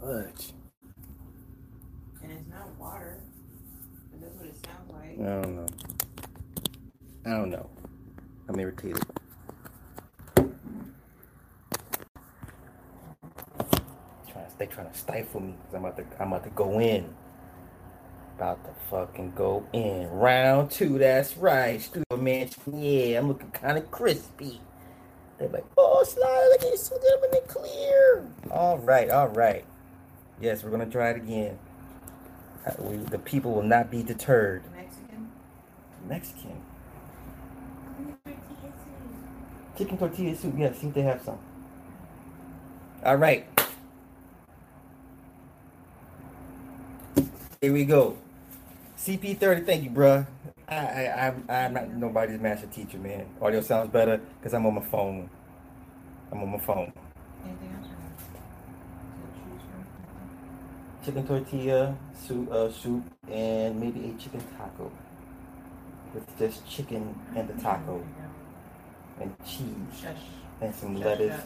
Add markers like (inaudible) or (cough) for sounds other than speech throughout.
Fudge. And it's not water. But that's what it sounds like. I don't know. I don't know. I'm irritated. They trying to stifle me because I'm about to I'm about to go in. About to fucking go in. Round two, that's right. Studio mansion. Yeah, I'm looking kind of crispy. They're like, oh, Sly, look at you, so good in the clear. All right, all right. Yes, we're gonna try it again. Uh, we, the people will not be deterred. Mexican? Mexican. Chicken tortilla soup. Yeah, see if they have some. All right. Here we go. CP30. Thank you, bruh. I, I, I'm, I'm not nobody's master teacher, man. Audio sounds better because I'm on my phone. I'm on my phone. Anything else? or no? To choose from? Chicken tortilla, soup, uh, soup, and maybe a chicken taco with just chicken and the taco and cheese and some lettuce.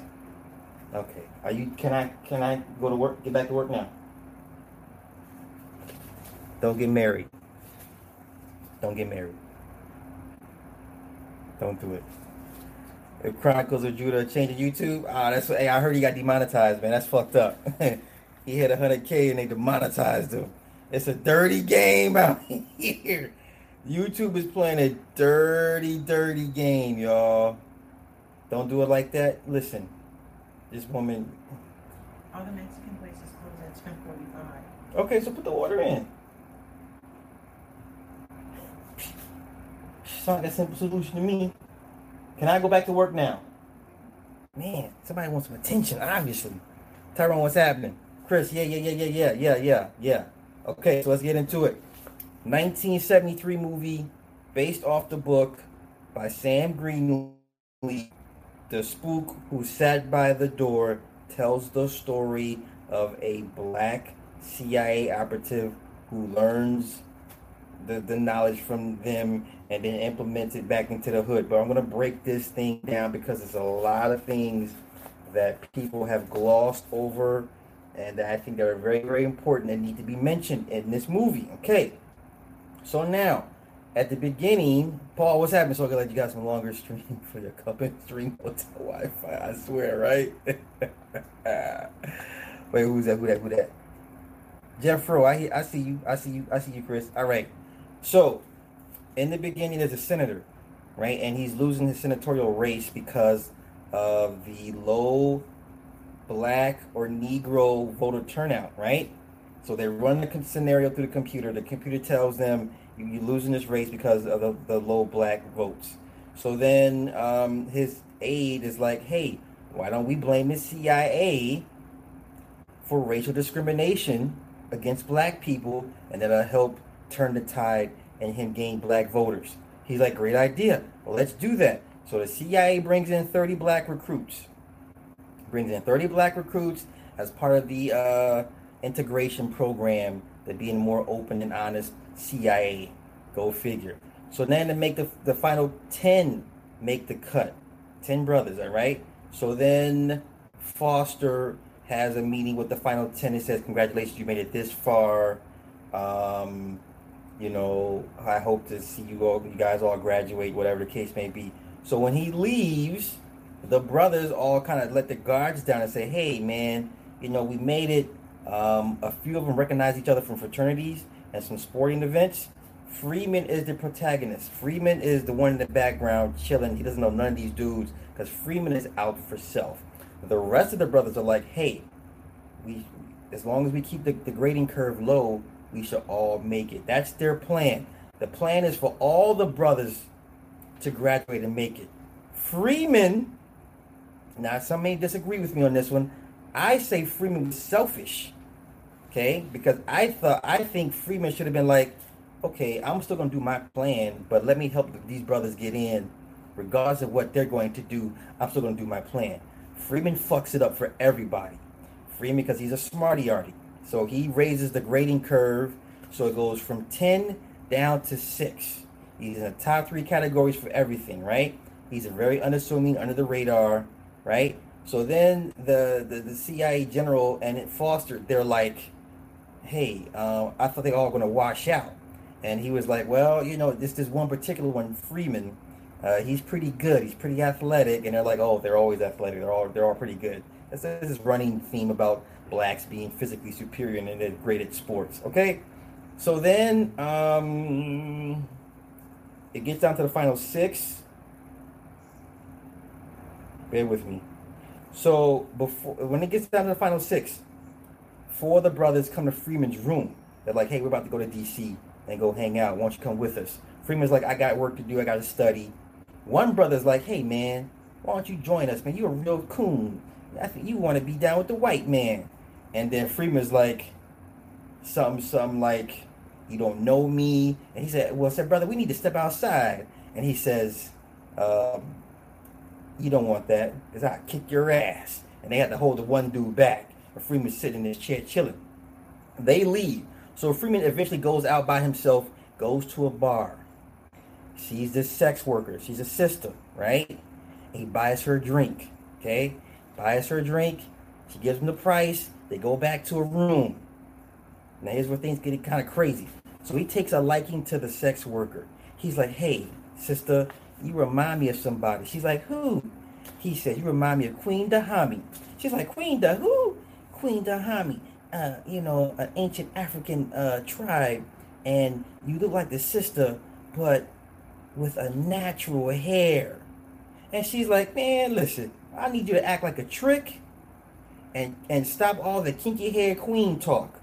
Okay. Are you? Can I? Can I go to work? Get back to work now. Don't get married. Don't get married. Don't do it. If Chronicles of Judah changing YouTube, ah, that's what. Hey, I heard he got demonetized, man. That's fucked up. (laughs) he hit 100k and they demonetized him. It's a dirty game out (laughs) here. YouTube is playing a dirty, dirty game, y'all. Don't do it like that. Listen, this woman. All the Mexican places close at ten forty-five. Okay, so put the order in. It's not that simple solution to me. Can I go back to work now? Man, somebody wants some attention, obviously. Tyrone, what's happening? Chris. Yeah, yeah, yeah, yeah, yeah, yeah, yeah, yeah. Okay, so let's get into it. 1973 movie based off the book by Sam Greenlee. The spook who sat by the door tells the story of a black CIA operative who learns the, the knowledge from them and then implements it back into the hood. But I'm going to break this thing down because there's a lot of things that people have glossed over and I think that are very, very important and need to be mentioned in this movie. Okay. So now, at the beginning, Paul, what's happening? So I can let you guys some longer stream (laughs) for your cup and stream hotel Wi-Fi. I swear, right? (laughs) Wait, who's that? Who that? Who that? Jeff Fro, I I see you. I see you. I see you, Chris. All right. So, in the beginning, there's a senator, right, and he's losing his senatorial race because of the low black or Negro voter turnout, right? So they run the scenario through the computer. The computer tells them you, you're losing this race because of the, the low black votes. So then um, his aide is like, hey, why don't we blame the CIA for racial discrimination against black people and that'll help turn the tide and him gain black voters. He's like, great idea. Well, let's do that. So the CIA brings in 30 black recruits. Brings in 30 black recruits as part of the uh, integration program to being more open and honest CIA. Go figure. So then to make the, the final 10 make the cut. 10 brothers, all right? So then Foster has a meeting with the final 10 and says, Congratulations, you made it this far. Um, you know, I hope to see you all, you guys all graduate, whatever the case may be. So when he leaves, the brothers all kind of let the guards down and say, Hey, man, you know, we made it. Um, a few of them recognize each other from fraternities and some sporting events. Freeman is the protagonist. Freeman is the one in the background chilling. He doesn't know none of these dudes because Freeman is out for self. The rest of the brothers are like, hey, we as long as we keep the, the grading curve low, we should all make it. That's their plan. The plan is for all the brothers to graduate and make it. Freeman, now some may disagree with me on this one. I say Freeman was selfish. Okay? Because I thought I think Freeman should have been like, okay, I'm still gonna do my plan, but let me help these brothers get in. Regardless of what they're going to do, I'm still gonna do my plan. Freeman fucks it up for everybody. Freeman because he's a smarty arty. So he raises the grading curve so it goes from 10 down to 6. He's in the top three categories for everything, right? He's a very unassuming, under the radar, right? So then the, the, the CIA general and it Foster, they're like, hey, uh, I thought they all going to wash out. And he was like, well, you know, this this one particular one, Freeman, uh, he's pretty good. He's pretty athletic. And they're like, oh, they're always athletic. They're all they're all pretty good. That's this running theme about blacks being physically superior and they're great at sports. Okay, so then um, it gets down to the final six. Bear with me. So before when it gets down to the final six, four of the brothers come to Freeman's room. They're like, "Hey, we're about to go to D.C. and go hang out. Why don't you come with us?" Freeman's like, "I got work to do. I got to study." One brother's like, "Hey, man, why don't you join us, man? You're a real coon. I think you want to be down with the white man." And then Freeman's like, something, something like, "You don't know me." And he said, "Well, said, brother, we need to step outside." And he says, um, you don't want that, because I kick your ass. And they had to hold the one dude back. And Freeman's sitting in his chair chilling. They leave. So Freeman eventually goes out by himself, goes to a bar, sees this sex worker. She's a sister, right? He buys her a drink. Okay? Buys her a drink. She gives him the price. They go back to a room. Now here's where things get kind of crazy. So he takes a liking to the sex worker. He's like, hey, sister, you remind me of somebody. She's like, who? He said, you remind me of Queen Dahomey. She's like, Queen Da who? Queen Dahomey. Uh, you know, an ancient African uh, tribe. And you look like the sister, but with a natural hair. And she's like, man, listen, I need you to act like a trick and, and stop all the kinky hair queen talk.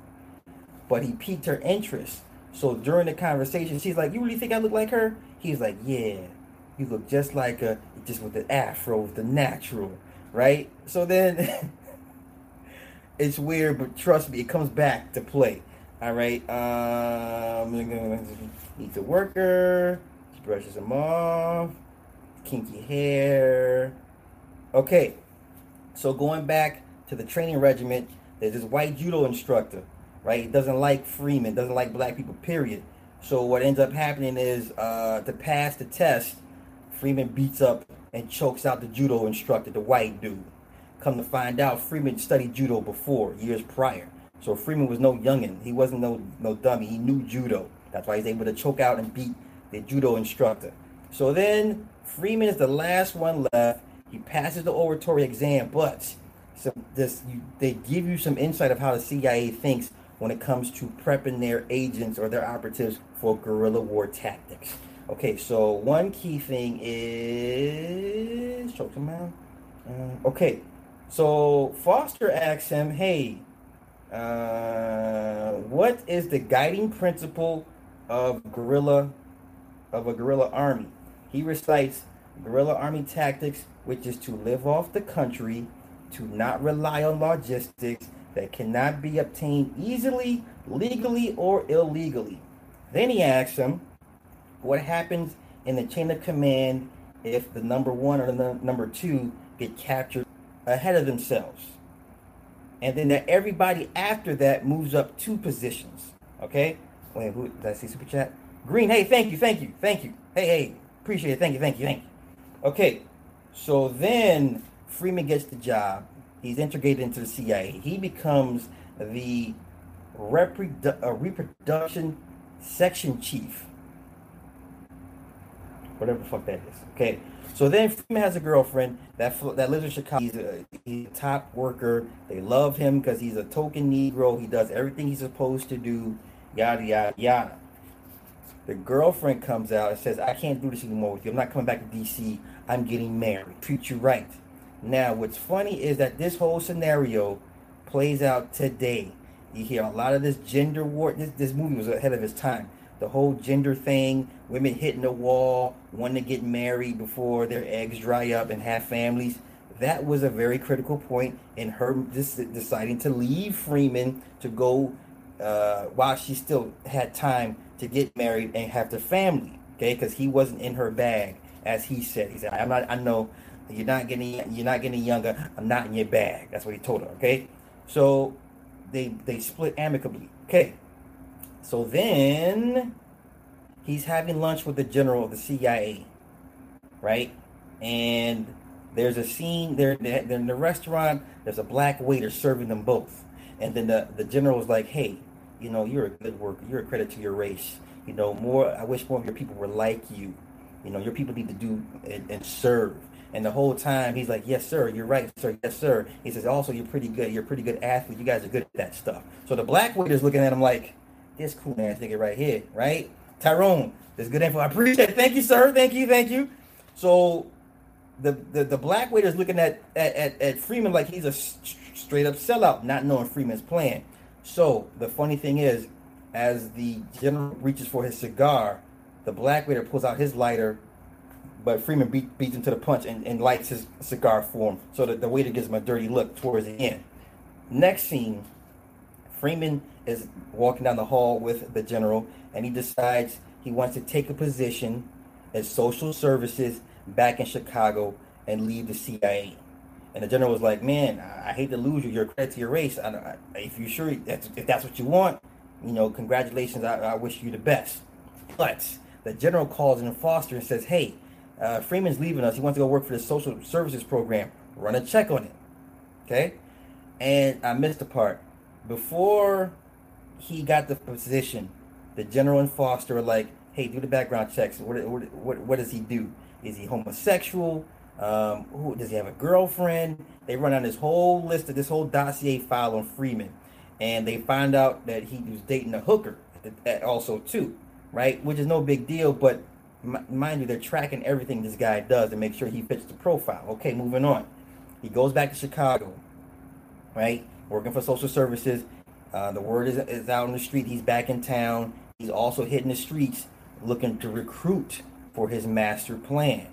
But he piqued her interest. So during the conversation, she's like, you really think I look like her? He's like, yeah. You look just like a just with the afro, with the natural, right? So then (laughs) it's weird, but trust me, it comes back to play. All right. Um, needs a worker. She brushes him off. Kinky hair. Okay. So going back to the training regiment, there's this white judo instructor, right? He doesn't like Freeman, doesn't like black people, period. So what ends up happening is uh, to pass the test, Freeman beats up and chokes out the judo instructor, the white dude. Come to find out, Freeman studied judo before, years prior. So Freeman was no youngin. He wasn't no no dummy. He knew judo. That's why he's able to choke out and beat the judo instructor. So then Freeman is the last one left. He passes the oratory exam, but some, this you, they give you some insight of how the CIA thinks when it comes to prepping their agents or their operatives for guerrilla war tactics. Okay, so one key thing is choke him out. Uh, okay, so Foster asks him, "Hey, uh, what is the guiding principle of guerrilla of a guerrilla army?" He recites guerrilla army tactics, which is to live off the country, to not rely on logistics that cannot be obtained easily, legally, or illegally. Then he asks him, what happens in the chain of command if the number one or the number two get captured ahead of themselves. And then that everybody after that moves up two positions. Okay? Wait, who did I see super chat? Green, hey, thank you, thank you, thank you. Hey, hey, appreciate it. Thank you, thank you, thank you. Okay, so then Freeman gets the job. He's integrated into the CIA. He becomes the reprodu- uh, reproduction section chief whatever the fuck that is. Okay. So then Freeman has a girlfriend that that lives in Chicago. He's a, he's a top worker. They love him because he's a token Negro. He does everything he's supposed to do. Yada yada yada. The girlfriend comes out and says, "I can't do this anymore with you. I'm not coming back to DC. I'm getting married. Treat you right." Now, what's funny is that this whole scenario plays out today. You hear a lot of this gender war. This, this movie was ahead of its time the whole gender thing, women hitting the wall, wanting to get married before their eggs dry up and have families. That was a very critical point in her deciding to leave Freeman to go uh, while she still had time to get married and have the family. Okay, because he wasn't in her bag, as he said. He said, "I'm not. I know you're not getting. You're not getting younger. I'm not in your bag." That's what he told her. Okay, so they they split amicably. Okay, so then he's having lunch with the general of the CIA, right? And there's a scene there they're in the restaurant. There's a black waiter serving them both, and then the the general was like, "Hey, you know, you're a good worker. You're a credit to your race. You know, more. I wish more of your people were like you. You know, your people need to do and, and serve." And the whole time he's like, "Yes, sir. You're right, sir. Yes, sir." He says, "Also, you're pretty good. You're a pretty good athlete. You guys are good at that stuff." So the black waiter's looking at him like, "This cool ass nigga right here, right?" Tyrone, this good info. I appreciate it. Thank you, sir. Thank you. Thank you. So the the, the black waiter's looking at, at, at, at Freeman like he's a straight up sellout, not knowing Freeman's plan. So the funny thing is, as the general reaches for his cigar, the black waiter pulls out his lighter but Freeman beat, beats him to the punch and, and lights his cigar for him. So that the waiter gives him a dirty look towards the end. Next scene, Freeman is walking down the hall with the general, and he decides he wants to take a position as social services back in Chicago and leave the CIA. And the general was like, "Man, I, I hate to lose you. You're a credit to your race. I, I, if you're sure that's, if that's what you want, you know, congratulations. I, wish you the best." But the general calls in Foster and says, "Hey, uh, Freeman's leaving us. He wants to go work for the social services program. Run a check on it. Okay. And I missed the part. Before he got the position, the general and Foster were like, hey, do the background checks. What, what, what, what does he do? Is he homosexual? Um, who, does he have a girlfriend? They run on this whole list of this whole dossier file on Freeman. And they find out that he was dating a hooker also, too, right? Which is no big deal, but mind you, they're tracking everything this guy does to make sure he fits the profile. Okay, moving on. He goes back to Chicago, right? Working for social services. Uh, the word is, is out in the street. He's back in town. He's also hitting the streets looking to recruit for his master plan.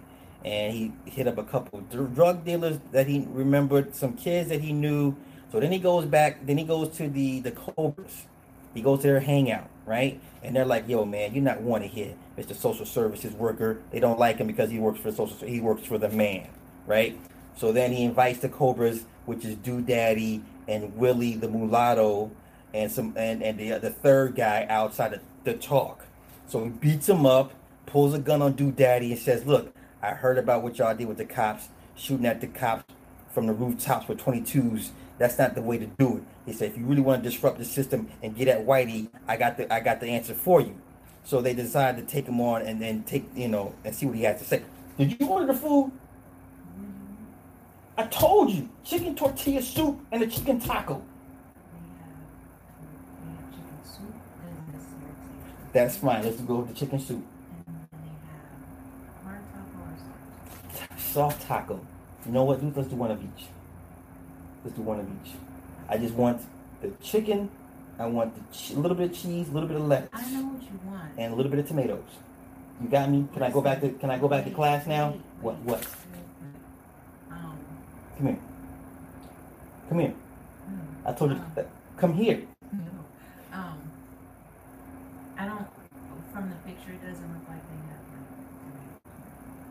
And he hit up a couple drug dealers that he remembered, some kids that he knew. So then he goes back, then he goes to the, the Cobras. He goes to their hangout, right? And they're like, yo, man, you're not wanted here. Mr. Social Services worker. They don't like him because he works for social. He works for the man, right? So then he invites the Cobras, which is Do Daddy and Willie the mulatto, and some and and the the third guy outside the, the talk. So he beats him up, pulls a gun on Dude Daddy, and says, "Look, I heard about what y'all did with the cops, shooting at the cops from the rooftops with 22s. That's not the way to do it." He said, "If you really want to disrupt the system and get at Whitey, I got the I got the answer for you." So they decided to take him on and then take, you know, and see what he has to say. Did you order the food? I told you, chicken tortilla soup and a chicken taco. That's fine. Let's go with the chicken soup. Soft taco. You know what? Let's do one of each. Let's do one of each. I just want the chicken I want a little bit of cheese, a little bit of lettuce. I know what you want. And a little bit of tomatoes. You got me? Can I go back to Can I go back to class now? What? What? Um, come here. Come here. I told you. Um, come here. No. Um. I don't. From the picture, it doesn't look like they have.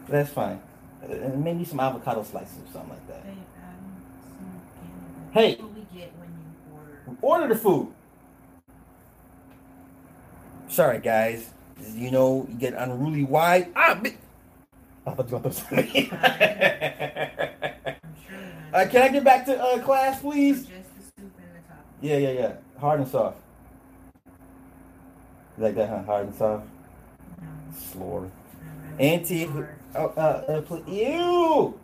That's fine. Uh, maybe some avocado slices or something like that. Hey. What we get when you order. Order the food. Sorry, guys. You know, you get unruly wide. Ah, bi- I thought you going to (laughs) uh, Can I get back to uh, class, please? Yeah, yeah, yeah. Hard and soft. You like that, huh? Hard and soft? No. Slore. Auntie. Uh, uh, pl- ew!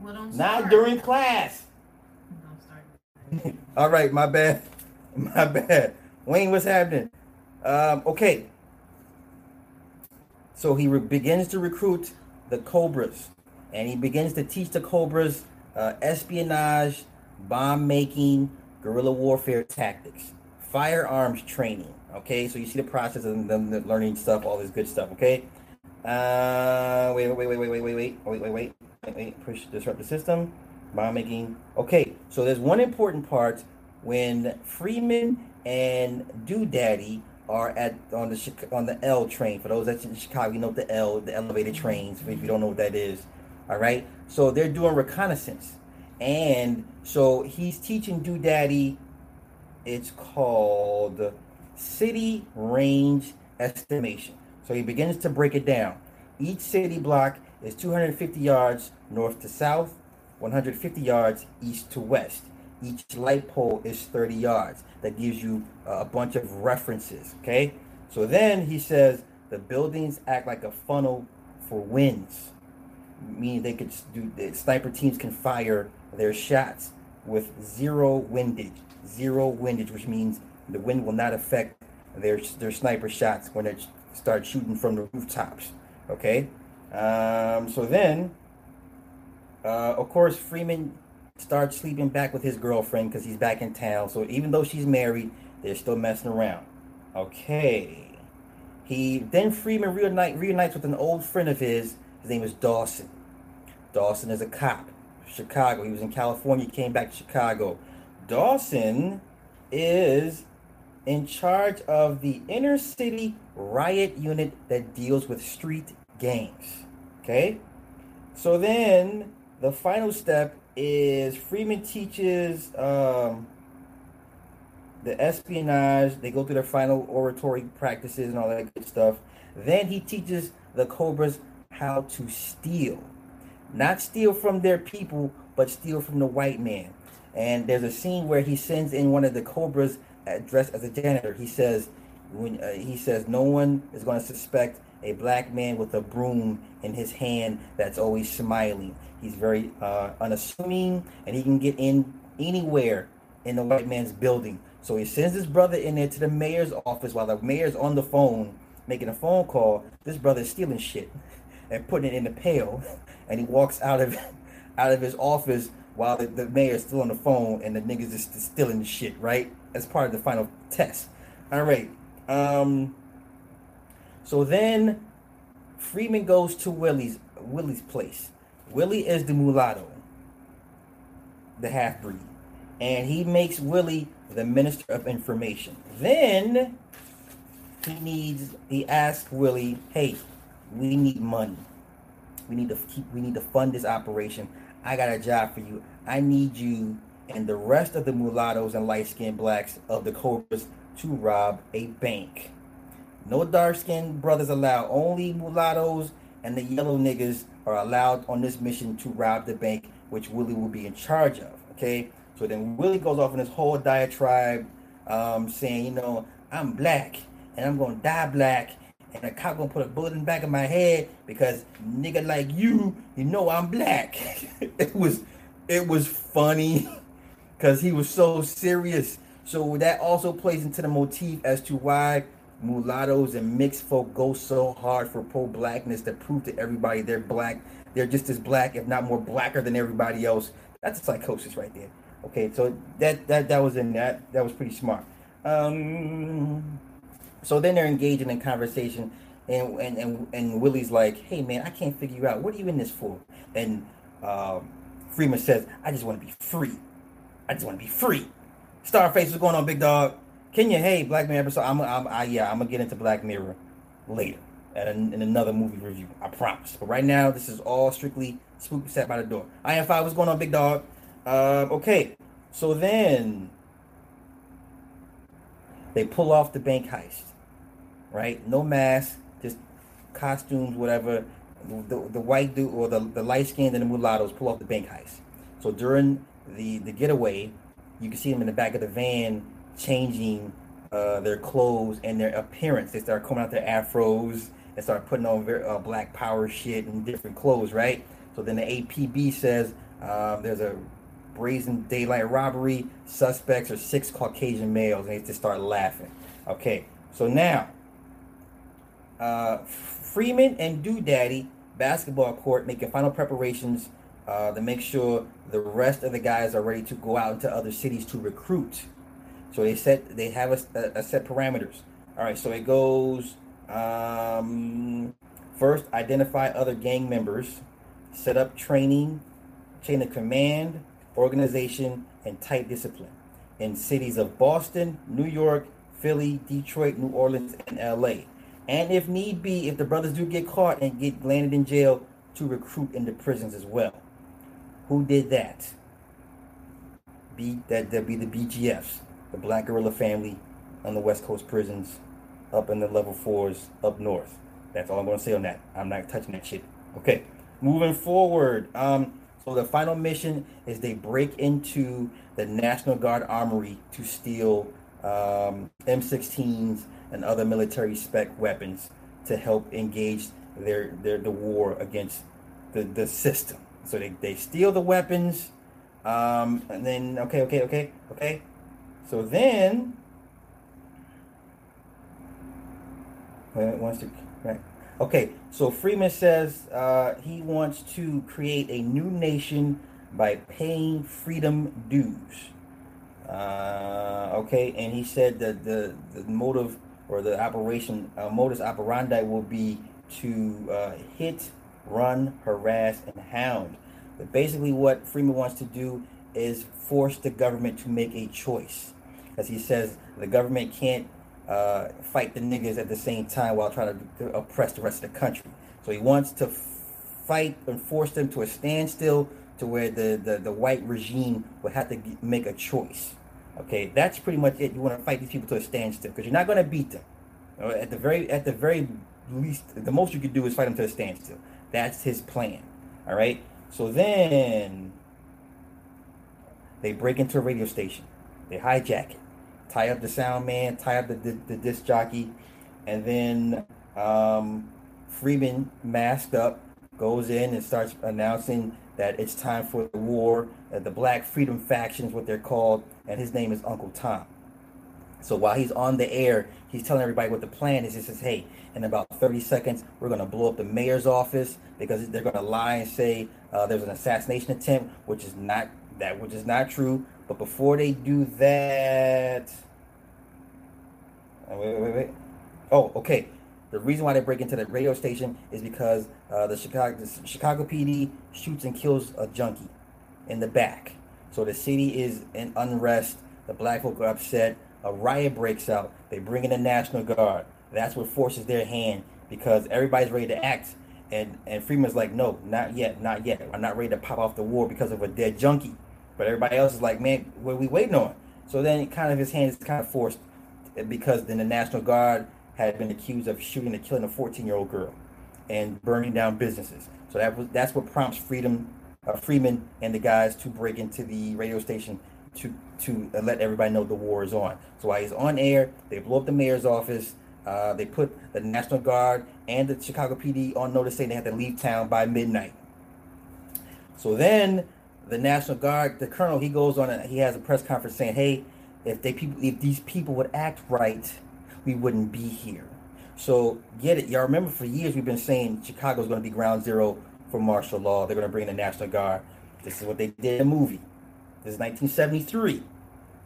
Well, Not during class. (laughs) All right, my bad. (laughs) My bad. Wayne, what's happening? Um, okay. So he re- begins to recruit the Cobras, and he begins to teach the Cobras uh, espionage, bomb making, guerrilla warfare tactics, firearms training. Okay, so you see the process of them learning stuff, all this good stuff. Okay. Uh, wait, wait, wait, wait, wait, wait, wait, wait, wait, wait, wait, wait. Push disrupt the system. Bomb making. Okay, so there's one important part when Freeman and Do Daddy are at on the on the L train. For those that's in Chicago, you know the L, the elevated trains. If you don't know what that is, all right. So they're doing reconnaissance, and so he's teaching Do Daddy. It's called city range estimation. So he begins to break it down. Each city block is 250 yards north to south, 150 yards east to west. Each light pole is 30 yards. That gives you uh, a bunch of references. Okay. So then he says the buildings act like a funnel for winds, meaning they could do the sniper teams can fire their shots with zero windage, zero windage, which means the wind will not affect their their sniper shots when they start shooting from the rooftops. Okay, um, so then, uh, of course, Freeman starts sleeping back with his girlfriend because he's back in town. So even though she's married, they're still messing around. Okay. He then Freeman reunite, reunites with an old friend of his. His name is Dawson. Dawson is a cop. Chicago. He was in California, came back to Chicago. Dawson is in charge of the inner city riot unit that deals with street gangs. Okay? So then the final step is Freeman teaches um, the espionage. They go through their final oratory practices and all that good stuff. Then he teaches the Cobras how to steal. Not steal from their people, but steal from the white man. And there's a scene where he sends in one of the Cobras dressed as a janitor. He says, when uh, he says, no one is going to suspect a black man with a broom in his hand that's always smiling. He's very uh, unassuming, and he can get in anywhere in the white man's building. So he sends his brother in there to the mayor's office while the mayor's on the phone making a phone call. This brother's stealing shit (laughs) and putting it in the pail, (laughs) and he walks out of (laughs) out of his office while the, the mayor's still on the phone and the niggas is stealing the shit. Right as part of the final test. All right. Um. So then, Freeman goes to Willie's Willie's place. Willie is the mulatto, the half breed, and he makes Willie the minister of information. Then he needs he asks Willie, "Hey, we need money. We need to keep we need to fund this operation. I got a job for you. I need you and the rest of the mulattoes and light-skinned blacks of the Cobras to rob a bank. No dark-skinned brothers allowed. Only mulattoes and the yellow niggas are allowed on this mission to rob the bank, which Willie will be in charge of. Okay, so then Willie goes off in this whole diatribe, um, saying, you know, I'm black and I'm gonna die black, and a cop gonna put a bullet in the back of my head because nigga like you, you know I'm black. (laughs) it was, it was funny, (laughs) cause he was so serious. So that also plays into the motif as to why mulattoes and mixed folk go so hard for pro blackness to prove to everybody they're black. They're just as black, if not more blacker than everybody else. That's a psychosis right there. Okay, so that that that was in that that was pretty smart. Um, so then they're engaging in conversation, and and and, and Willie's like, "Hey man, I can't figure you out. What are you in this for?" And um, Freeman says, "I just want to be free. I just want to be free." Starface, what's going on, big dog? Kenya, hey, Black Mirror episode. I'm, I'm, I, yeah, I'm gonna get into Black Mirror later at an, in another movie review. I promise. But right now, this is all strictly spook set by the door. I am five. What's going on, big dog? Uh, okay, so then they pull off the bank heist, right? No mask, just costumes, whatever. The, the, the white dude or the, the light skinned and the mulattoes pull off the bank heist. So during the, the getaway, you can see them in the back of the van changing uh, their clothes and their appearance. They start coming out their afros and start putting on very, uh, black power shit and different clothes, right? So then the APB says um, there's a brazen daylight robbery. Suspects are six Caucasian males, and they just start laughing. Okay, so now uh, Freeman and Doodaddy basketball court making final preparations uh, to make sure the rest of the guys are ready to go out into other cities to recruit. So they set they have a, a set parameters. All right, so it goes um, first identify other gang members, set up training, chain of command, organization, and tight discipline in cities of Boston, New York, Philly, Detroit, New Orleans, and LA. And if need be, if the brothers do get caught and get landed in jail, to recruit into prisons as well. Who did that? Be that that be the BGFs, the Black Guerrilla Family, on the West Coast prisons, up in the level fours up north. That's all I'm gonna say on that. I'm not touching that shit. Okay. moving forward. Um, so the final mission is they break into the National Guard armory to steal um, M16s and other military spec weapons to help engage their their the war against the the system. So they, they steal the weapons, um, and then okay, okay, okay, okay. So then, wants to right. Okay, so Freeman says uh, he wants to create a new nation by paying freedom dues. Uh, okay, and he said that the, the motive or the operation uh, modus operandi will be to uh, hit, run, harass, and hound. But basically, what Freeman wants to do is force the government to make a choice, as he says the government can't uh, fight the niggas at the same time while trying to oppress the rest of the country. So he wants to fight and force them to a standstill to where the, the, the white regime will have to make a choice. Okay, that's pretty much it. You want to fight these people to a standstill because you're not going to beat them. At the very at the very least, the most you could do is fight them to a standstill. That's his plan. All right. So then they break into a radio station. They hijack it tie up the sound man, tie up the, the, the disc jockey, and then um, Freeman, masked up, goes in and starts announcing that it's time for the war. Uh, the Black Freedom Faction is what they're called, and his name is Uncle Tom. So while he's on the air, he's telling everybody what the plan is. He says, "Hey, in about 30 seconds, we're going to blow up the mayor's office because they're going to lie and say uh, there's an assassination attempt, which is not that, which is not true. But before they do that, wait, wait, wait. Oh, okay. The reason why they break into the radio station is because uh, the Chicago the Chicago PD shoots and kills a junkie in the back. So the city is in unrest. The black folk are upset. A riot breaks out. They bring in the National Guard. That's what forces their hand because everybody's ready to act. And and Freeman's like, no, not yet, not yet. I'm not ready to pop off the war because of a dead junkie. But everybody else is like, man, what are we waiting on? So then kind of his hand is kind of forced because then the National Guard had been accused of shooting and killing a 14 year old girl and burning down businesses. So that was that's what prompts Freedom uh, Freeman and the guys to break into the radio station to to let everybody know the war is on. So while he's on air, they blow up the mayor's office. Uh, they put the National Guard and the Chicago PD on notice saying they have to leave town by midnight. So then the National Guard, the colonel, he goes on and he has a press conference saying, "Hey, if they people, if these people would act right, we wouldn't be here." So get it, y'all. Remember, for years we've been saying Chicago's going to be ground zero for martial law. They're going to bring in the National Guard. This is what they did in the movie. This is 1973.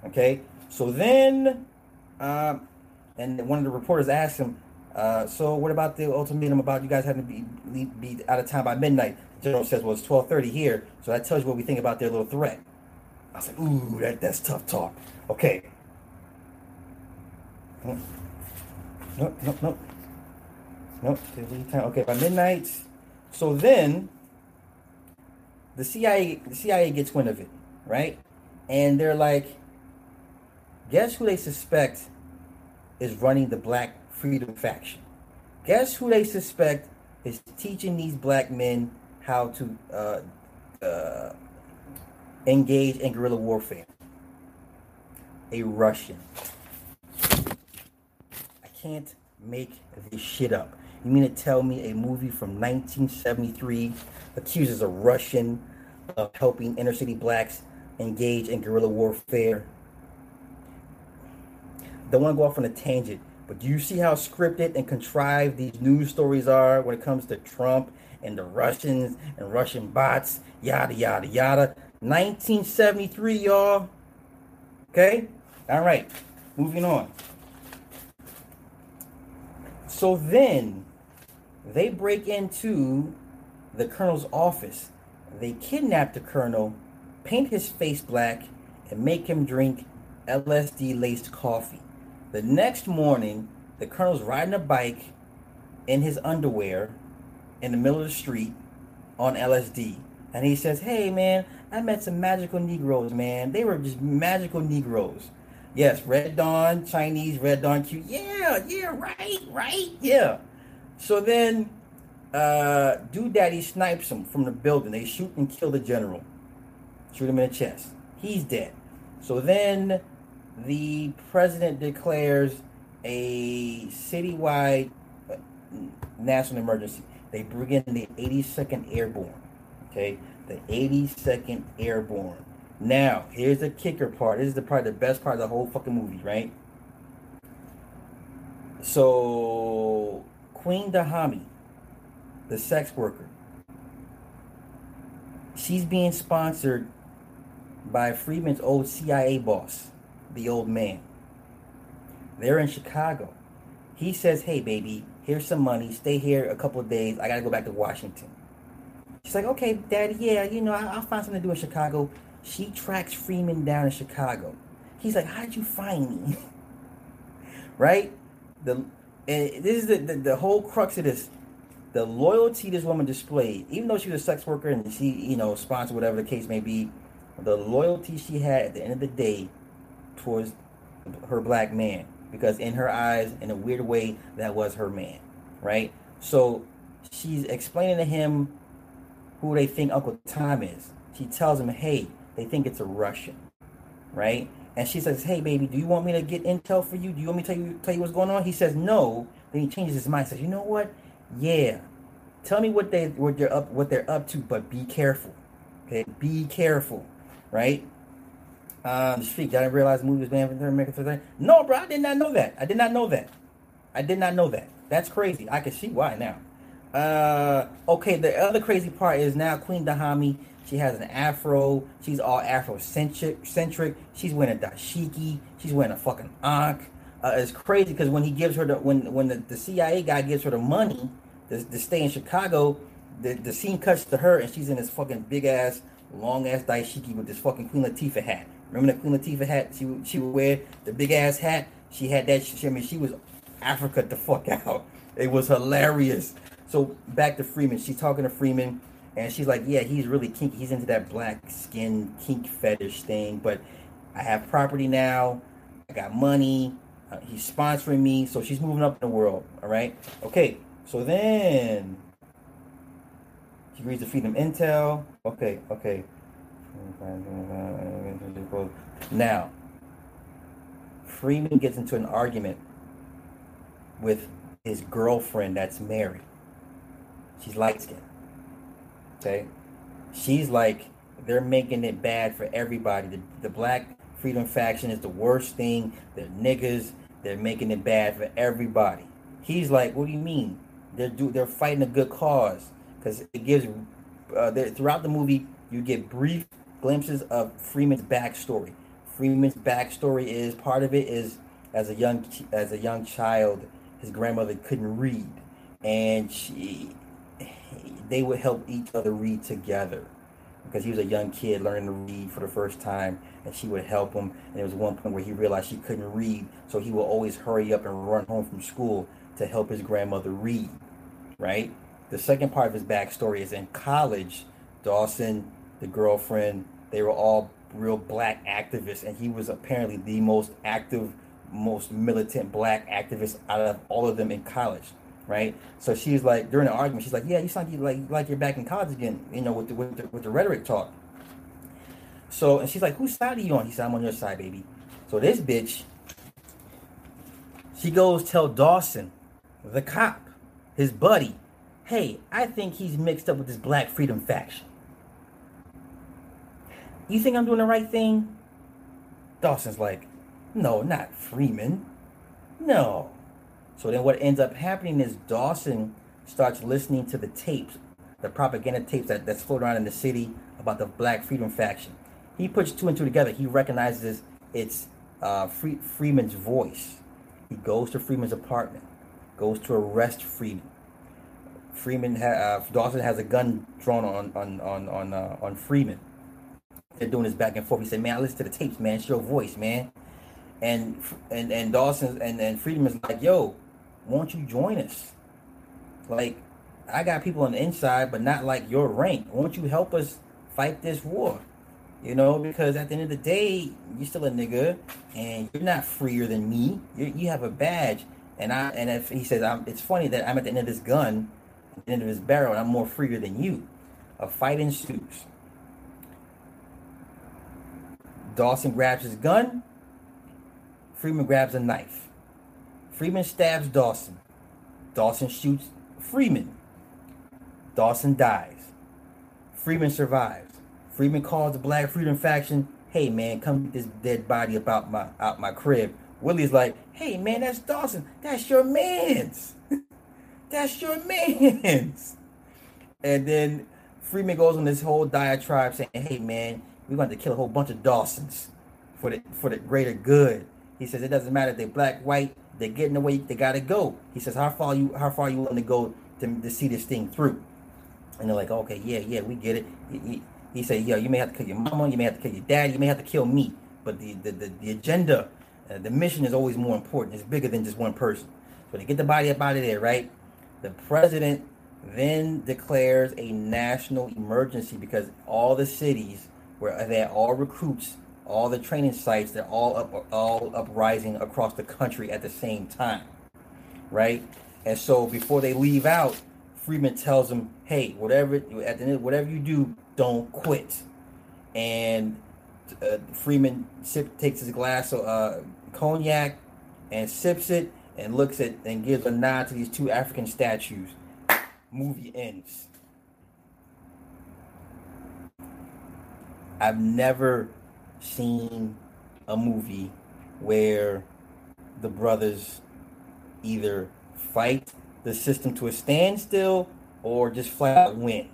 Okay, so then, um, and one of the reporters asked him, uh, "So what about the ultimatum about you guys having to be be out of town by midnight?" General says, well, it's 1230 here, so that tells you what we think about their little threat. I was like, ooh, that, that's tough talk. Okay. Nope, no, no. No, okay, by midnight. So then the CIA the CIA gets wind of it, right? And they're like, guess who they suspect is running the black freedom faction? Guess who they suspect is teaching these black men how to uh, uh, engage in guerrilla warfare. A Russian. I can't make this shit up. You mean to tell me a movie from 1973 accuses a Russian of helping inner city blacks engage in guerrilla warfare? Don't want to go off on a tangent, but do you see how scripted and contrived these news stories are when it comes to Trump and the Russians and Russian bots, yada, yada, yada. 1973, y'all. Okay? All right. Moving on. So then they break into the colonel's office. They kidnap the colonel, paint his face black, and make him drink LSD laced coffee. The next morning, the colonel's riding a bike in his underwear in the middle of the street on LSD. And he says, Hey man, I met some magical Negroes, man. They were just magical Negroes. Yes, Red Dawn, Chinese, Red Dawn Q. Yeah, yeah, right, right, yeah. So then uh, Dude Daddy snipes him from the building. They shoot and kill the general. Shoot him in the chest. He's dead. So then the president declares a citywide uh, national emergency. They bring in the 82nd Airborne. Okay, the 82nd Airborne. Now, here's the kicker part. This is the part, the best part of the whole fucking movie, right? So, Queen Dahomey, the sex worker, she's being sponsored by Freeman's old CIA boss, the old man. They're in Chicago. He says, Hey, baby, here's some money. Stay here a couple of days. I got to go back to Washington. She's like, Okay, daddy, yeah, you know, I'll find something to do in Chicago. She tracks Freeman down in Chicago. He's like, How did you find me? (laughs) right? The and this is the, the, the whole crux of this. The loyalty this woman displayed, even though she was a sex worker and she, you know, sponsored whatever the case may be, the loyalty she had at the end of the day towards her black man because in her eyes in a weird way that was her man right? So she's explaining to him who they think uncle tom is. She tells him hey they think it's a russian right? And she says hey baby do you want me to get intel for you? Do you want me to tell you tell you what's going on? He says no. Then he changes his mind says you know what? Yeah. Tell me what they what they're up what they're up to but be careful okay? Be careful right? Um, Street, I didn't realize the movie was banned from America today. No, bro, I did not know that. I did not know that. I did not know that. That's crazy. I can see why now. Uh, okay, the other crazy part is now Queen Dahomey. She has an afro. She's all Afrocentric. Centric. She's wearing a dashiki. She's wearing a fucking ankh. Uh, it's crazy because when he gives her the when when the, the CIA guy gives her the money to, to stay in Chicago, the, the scene cuts to her and she's in this fucking big ass long ass dashiki with this fucking Queen Latifah hat. Remember that Queen Latifah hat? She she would wear the big ass hat. She had that. She, I mean, she was Africa the fuck out. It was hilarious. So back to Freeman. She's talking to Freeman, and she's like, "Yeah, he's really kinky. He's into that black skin kink fetish thing. But I have property now. I got money. Uh, he's sponsoring me. So she's moving up in the world. All right. Okay. So then she agrees to feed intel. Okay, okay. Now, Freeman gets into an argument with his girlfriend that's married. She's light skinned. Okay? She's like, they're making it bad for everybody. The, the black freedom faction is the worst thing. They're niggas. They're making it bad for everybody. He's like, what do you mean? They're do they're fighting a good cause because it gives uh, throughout the movie you get brief glimpses of Freeman's backstory. Freeman's backstory is part of it is as a young as a young child, his grandmother couldn't read, and she they would help each other read together because he was a young kid learning to read for the first time, and she would help him. And there was one point where he realized she couldn't read, so he would always hurry up and run home from school to help his grandmother read, right? The second part of his backstory is in college. Dawson, the girlfriend, they were all real black activists, and he was apparently the most active, most militant black activist out of all of them in college, right? So she's like during the argument, she's like, "Yeah, you sound like like you're back in college again," you know, with the with the, with the rhetoric talk. So and she's like, "Whose side are you on?" He said, "I'm on your side, baby." So this bitch, she goes tell Dawson, the cop, his buddy, hey, I think he's mixed up with this Black Freedom faction. You think I'm doing the right thing? Dawson's like, no, not Freeman. No. So then what ends up happening is Dawson starts listening to the tapes, the propaganda tapes that, that's floating around in the city about the Black Freedom faction. He puts two and two together. He recognizes it's uh, Free- Freeman's voice. He goes to Freeman's apartment, goes to arrest Freeman. Freeman, ha- uh, Dawson has a gun drawn on on on on uh, on Freeman. They're doing this back and forth. He said, "Man, I listen to the tapes, man. It's your voice, man." And and and Dawson and and Freeman's like, "Yo, won't you join us? Like, I got people on the inside, but not like your rank. Won't you help us fight this war?" You know, because at the end of the day, you're still a nigga, and you're not freer than me. you you have a badge, and I and if he says, I'm, "It's funny that I'm at the end of this gun." The end of his barrel, and I'm more freer than you. A fight ensues. Dawson grabs his gun. Freeman grabs a knife. Freeman stabs Dawson. Dawson shoots Freeman. Dawson dies. Freeman survives. Freeman calls the Black Freedom faction, hey man, come get this dead body about my out my crib. Willie's like, hey man, that's Dawson. That's your man's. That's your man's. And then Freeman goes on this whole diatribe saying, hey man, we're going to kill a whole bunch of Dawsons for the for the greater good. He says it doesn't matter if they're black, white, they're getting away, they gotta go. He says, How far you how far you willing to go to, to see this thing through? And they're like, Okay, yeah, yeah, we get it. He, he, he said, Yeah, you may have to kill your mama, you may have to kill your dad, you may have to kill me. But the the, the, the agenda, uh, the mission is always more important. It's bigger than just one person. So they get the body up out of there, right? The president then declares a national emergency because all the cities where they all recruits, all the training sites, they're all up, all uprising across the country at the same time, right? And so before they leave out, Freeman tells them, "Hey, whatever at the end, whatever you do, don't quit." And uh, Freeman sip, takes his glass of uh, cognac and sips it and looks at and gives a nod to these two African statues. Movie ends. I've never seen a movie where the brothers either fight the system to a standstill or just flat out win.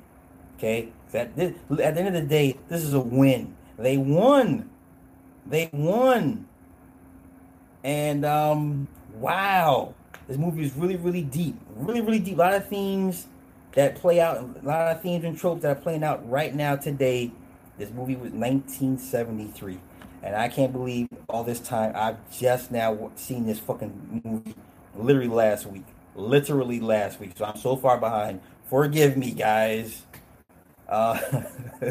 Okay? At the, at the end of the day, this is a win. They won. They won. And um, wow, this movie is really, really deep. Really, really deep. A lot of themes that play out, a lot of themes and tropes that are playing out right now today this movie was 1973. And I can't believe all this time I've just now seen this fucking movie literally last week. Literally last week. So I'm so far behind. Forgive me, guys. Uh, (laughs)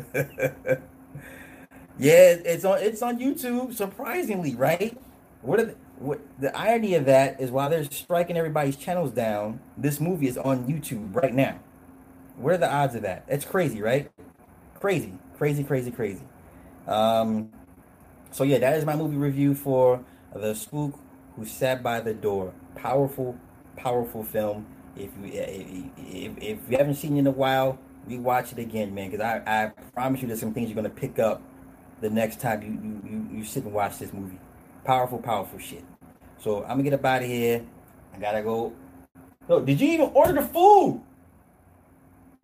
yeah, it's on it's on YouTube, surprisingly, right? What are the, what the irony of that is while they're striking everybody's channels down, this movie is on YouTube right now. What are the odds of that? It's crazy, right? Crazy. Crazy, crazy, crazy. Um, so yeah, that is my movie review for The Spook Who Sat by the Door. Powerful, powerful film. If you eh, eh, eh, if, if you haven't seen it in a while, rewatch it again, man. Because I, I promise you, there's some things you're gonna pick up the next time you you, you, you sit and watch this movie. Powerful, powerful shit. So I'm gonna get up out of here. I gotta go. Yo, did you even order the food?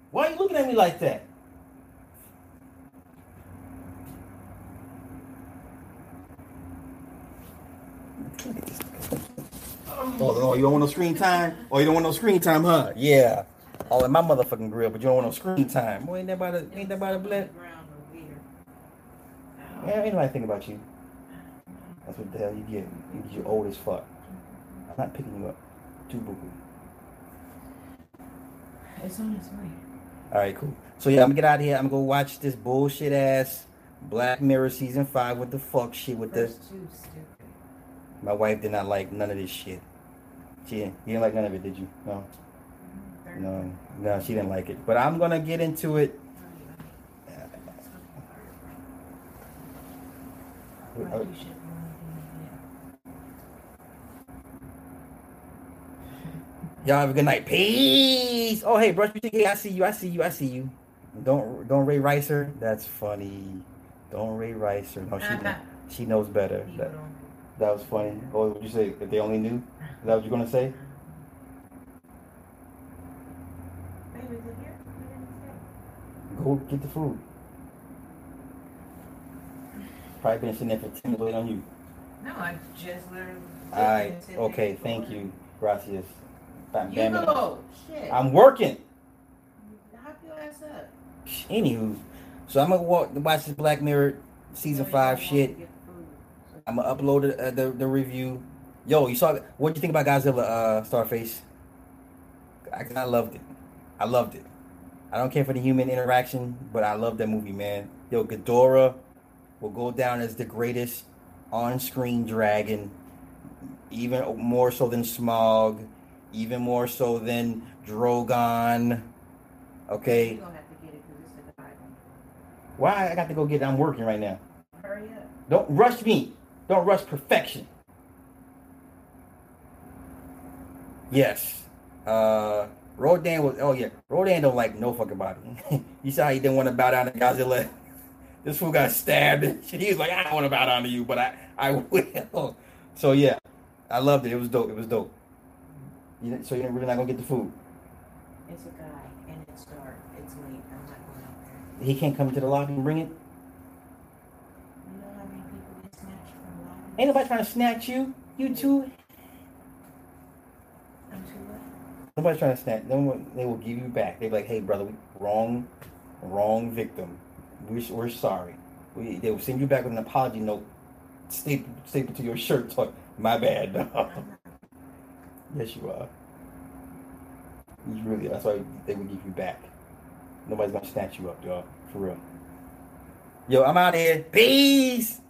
Why are you looking at me like that? Oh, no, you don't want no screen time? Oh, you don't want no screen time, huh? Yeah. All in my motherfucking grill, but you don't want no screen time. Boy, ain't that about a, ain't that about a blend? Yeah, ain't nobody think about you. That's what the hell you get. You get you old as fuck. I'm not picking you up. Too boo It's on its way. All right, cool. So yeah, I'm gonna get out of here. I'm gonna go watch this bullshit ass Black Mirror season five. What the fuck shit with this? My wife did not like none of this shit. She didn't, you didn't like none of it, did you? No. Mm-hmm. No, no, she didn't like it. But I'm gonna get into it. Oh, uh, Y'all have a good night. Peace. Oh, hey, brush teeth. I see you. I see you. I see you. Don't don't Ray Ricer. That's funny. Don't Ray Ricer. No, she (laughs) she knows better. That, that was funny. What would you say? If they only knew? Is that what you're gonna say? Go get the food. Probably been sitting there for ten minutes on you. No, I just literally. Alright. Okay. Thank you. Gracias. Bam, bam, you go. Shit. I'm working. Hop your ass up. Anywho, so I'm gonna walk, watch this Black Mirror season five shit. I'm gonna upload the, uh, the, the review. Yo, you saw what do you think about Godzilla, uh, Starface? I, I loved it. I loved it. I don't care for the human interaction, but I love that movie, man. Yo, Ghidorah will go down as the greatest on-screen dragon, even more so than Smaug. Even more so than Drogon. Okay. You gonna have to get it because it's the Bible. Why I got to go get it? I'm working right now. Hurry up. Don't rush me. Don't rush perfection. Yes. Uh Rodan was oh yeah. Rodan don't like no fucking body. (laughs) you saw how he didn't want to bow down to Godzilla. (laughs) This fool got stabbed. (laughs) He was like, I don't want to bow down to you, but I, I will. So yeah. I loved it. It was dope. It was dope. You, so you're really not gonna get the food. It's a guy and it's dark. It's late. I'm not going out there. He can't come to the lobby and bring it. You know how many people get snatched from lobbies? Ain't nobody trying to snatch you. You too. I'm too late. Nobody's trying to snatch. Will- they will give you back. They be like, "Hey, brother, wrong, wrong victim. We're, we're sorry." We, they will send you back with an apology note, stapled, stapled to your shirt. (laughs) My bad. (laughs) dog." I'm not. yes, you are. You really. That's why they will give you back. Nobody's gonna snatch you up, dog. For real. Yo, I'm out here. Peace.